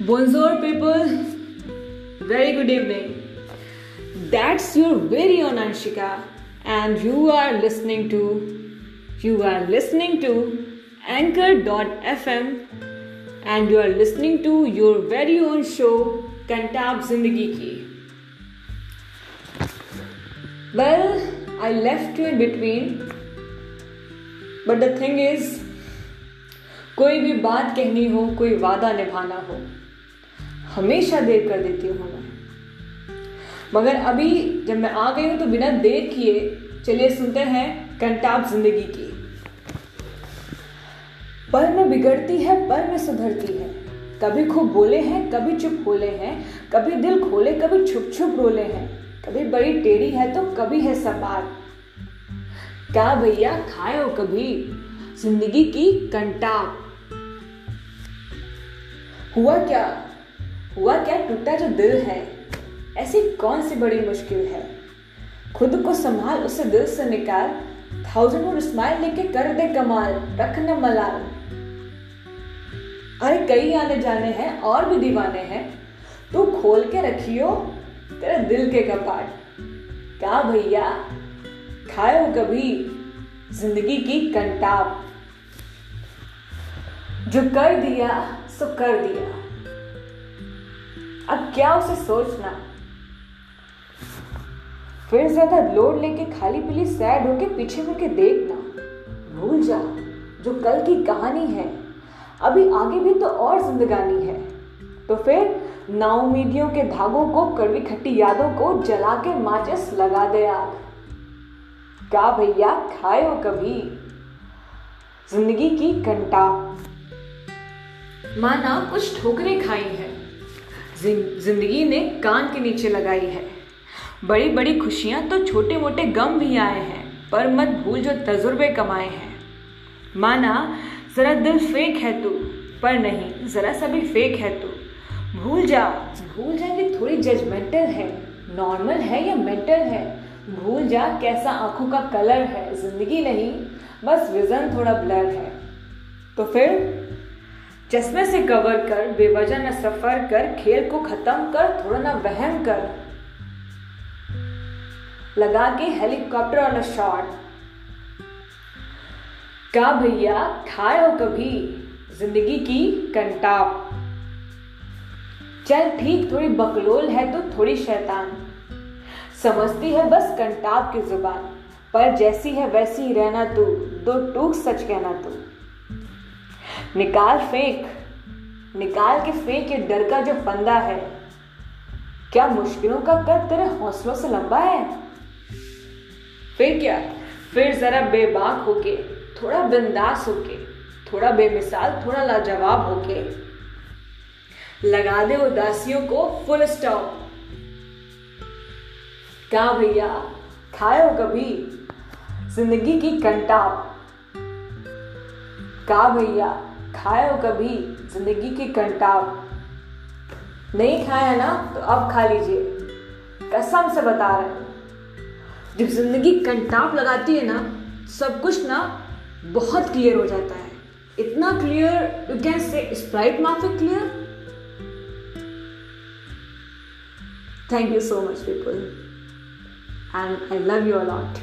Bonjour, people. Very good evening. That's your very own Anshika, and you are listening to you are listening to Anchor.fm, and you are listening to your very own show Kantab Zindagi Ki. Well, I left you in between, but the thing is. कोई भी बात कहनी हो कोई वादा निभाना हो हमेशा देर कर देती हूँ मैं। मगर अभी जब मैं आ गई हूँ तो बिना देर किए चलिए सुनते हैं कंटाप ज़िंदगी की। पल में बिगड़ती है पल में सुधरती है। कभी खूब बोले हैं, कभी चुप बोले हैं। कभी दिल खोले, कभी छुप छुप रोले हैं। कभी बड़ी टेढ़ी है तो कभी है सपाट। क्या भैया खाए हो कभी ज़िंदगी की कंटाप? हुआ क्या? हुआ क्या? टूटा जो दिल है, ऐसी कौन सी बड़ी मुश्किल है? खुद को संभाल, उसे दिल से निकाल थाउज़ेंड और स्माइल लेके कर दे कमाल, रख न मलाल। अरे कई आने जाने हैं, और भी दीवाने हैं। तू खोल के रखियो तेरे दिल के कपाट। क्या भैया? खाए हो कभी ज़िंदगी की कंटाप। जो कर दिया, सो कर दिया। अब क्या उसे सोचना? फिर ज़्यादा लोड लेके खाली पीली सैड होके पीछे मुड़ के देखना। भूल जा, जो कल की कहानी है, अभी आगे भी तो और जिंदगानी है। तो फिर नाउमीदियों के धागों को, कड़वी खट्टी यादों को जला के माचिस लगा दे आग क्या भैया, खाए हो कभी? ज़िंदगी की कंटा माना कुछ ठोकरें खाई है। ज़िंदगी ने कान के नीचे लगाई है। बड़ी बड़ी खुशियाँ तो छोटे मोटे गम भी आए हैं, पर मत भूल जो तजुर्बे कमाए हैं। माना, जरा दिल फेक है तू, पर नहीं, जरा सा भी फेक है तू। भूल जा भूल जा कि थोड़ी जजमेंटल है नॉर्मल है या मेंटल है। भूल जा कैसा आँखों का कलर है, ज़िंदगी नहीं, बस विजन थोड़ा ब्लर है। तो फिर? चश्मे से कवर कर, बेवजह न सफ़र कर, खेल को खत्म कर, थोड़ा ना वहम कर। लगा के हेलीकॉप्टर वाला शॉट का भैया खाए हो कभी? ज़िंदगी की कंटाप। चल ठीक, थोड़ी बकलोल है तो थोड़ी शैतान। समझती है बस कंटाप की ज़ुबान, पर जैसी है वैसी रहना तू। दो टूक सच कहना तू। निकाल फेंक। निकाल के फेंक ये डर का जो फंदा है। क्या मुश्किलों का कद तेरे हौसलों से लंबा है? फिर क्या? फिर जरा बेबाक होके, थोड़ा बिंदास होके, थोड़ा बेमिसाल, थोड़ा लाजवाब होके। लगा दे उदासियों को फुल स्टॉप क्या भैया? खाए हो कभी? ज़िंदगी की कंटाप। का भैया? खाए हो कभी, ज़िंदगी की कंटाप। नहीं खाया ना तो अब खा लीजिए। कसम से बता रहे हैं। जब ज़िंदगी कंटाप लगाती है ना, सब कुछ ना बहुत क्लियर हो जाता है। इतना clear you can say sprite माफिक clear thank you so much people and I love you a lot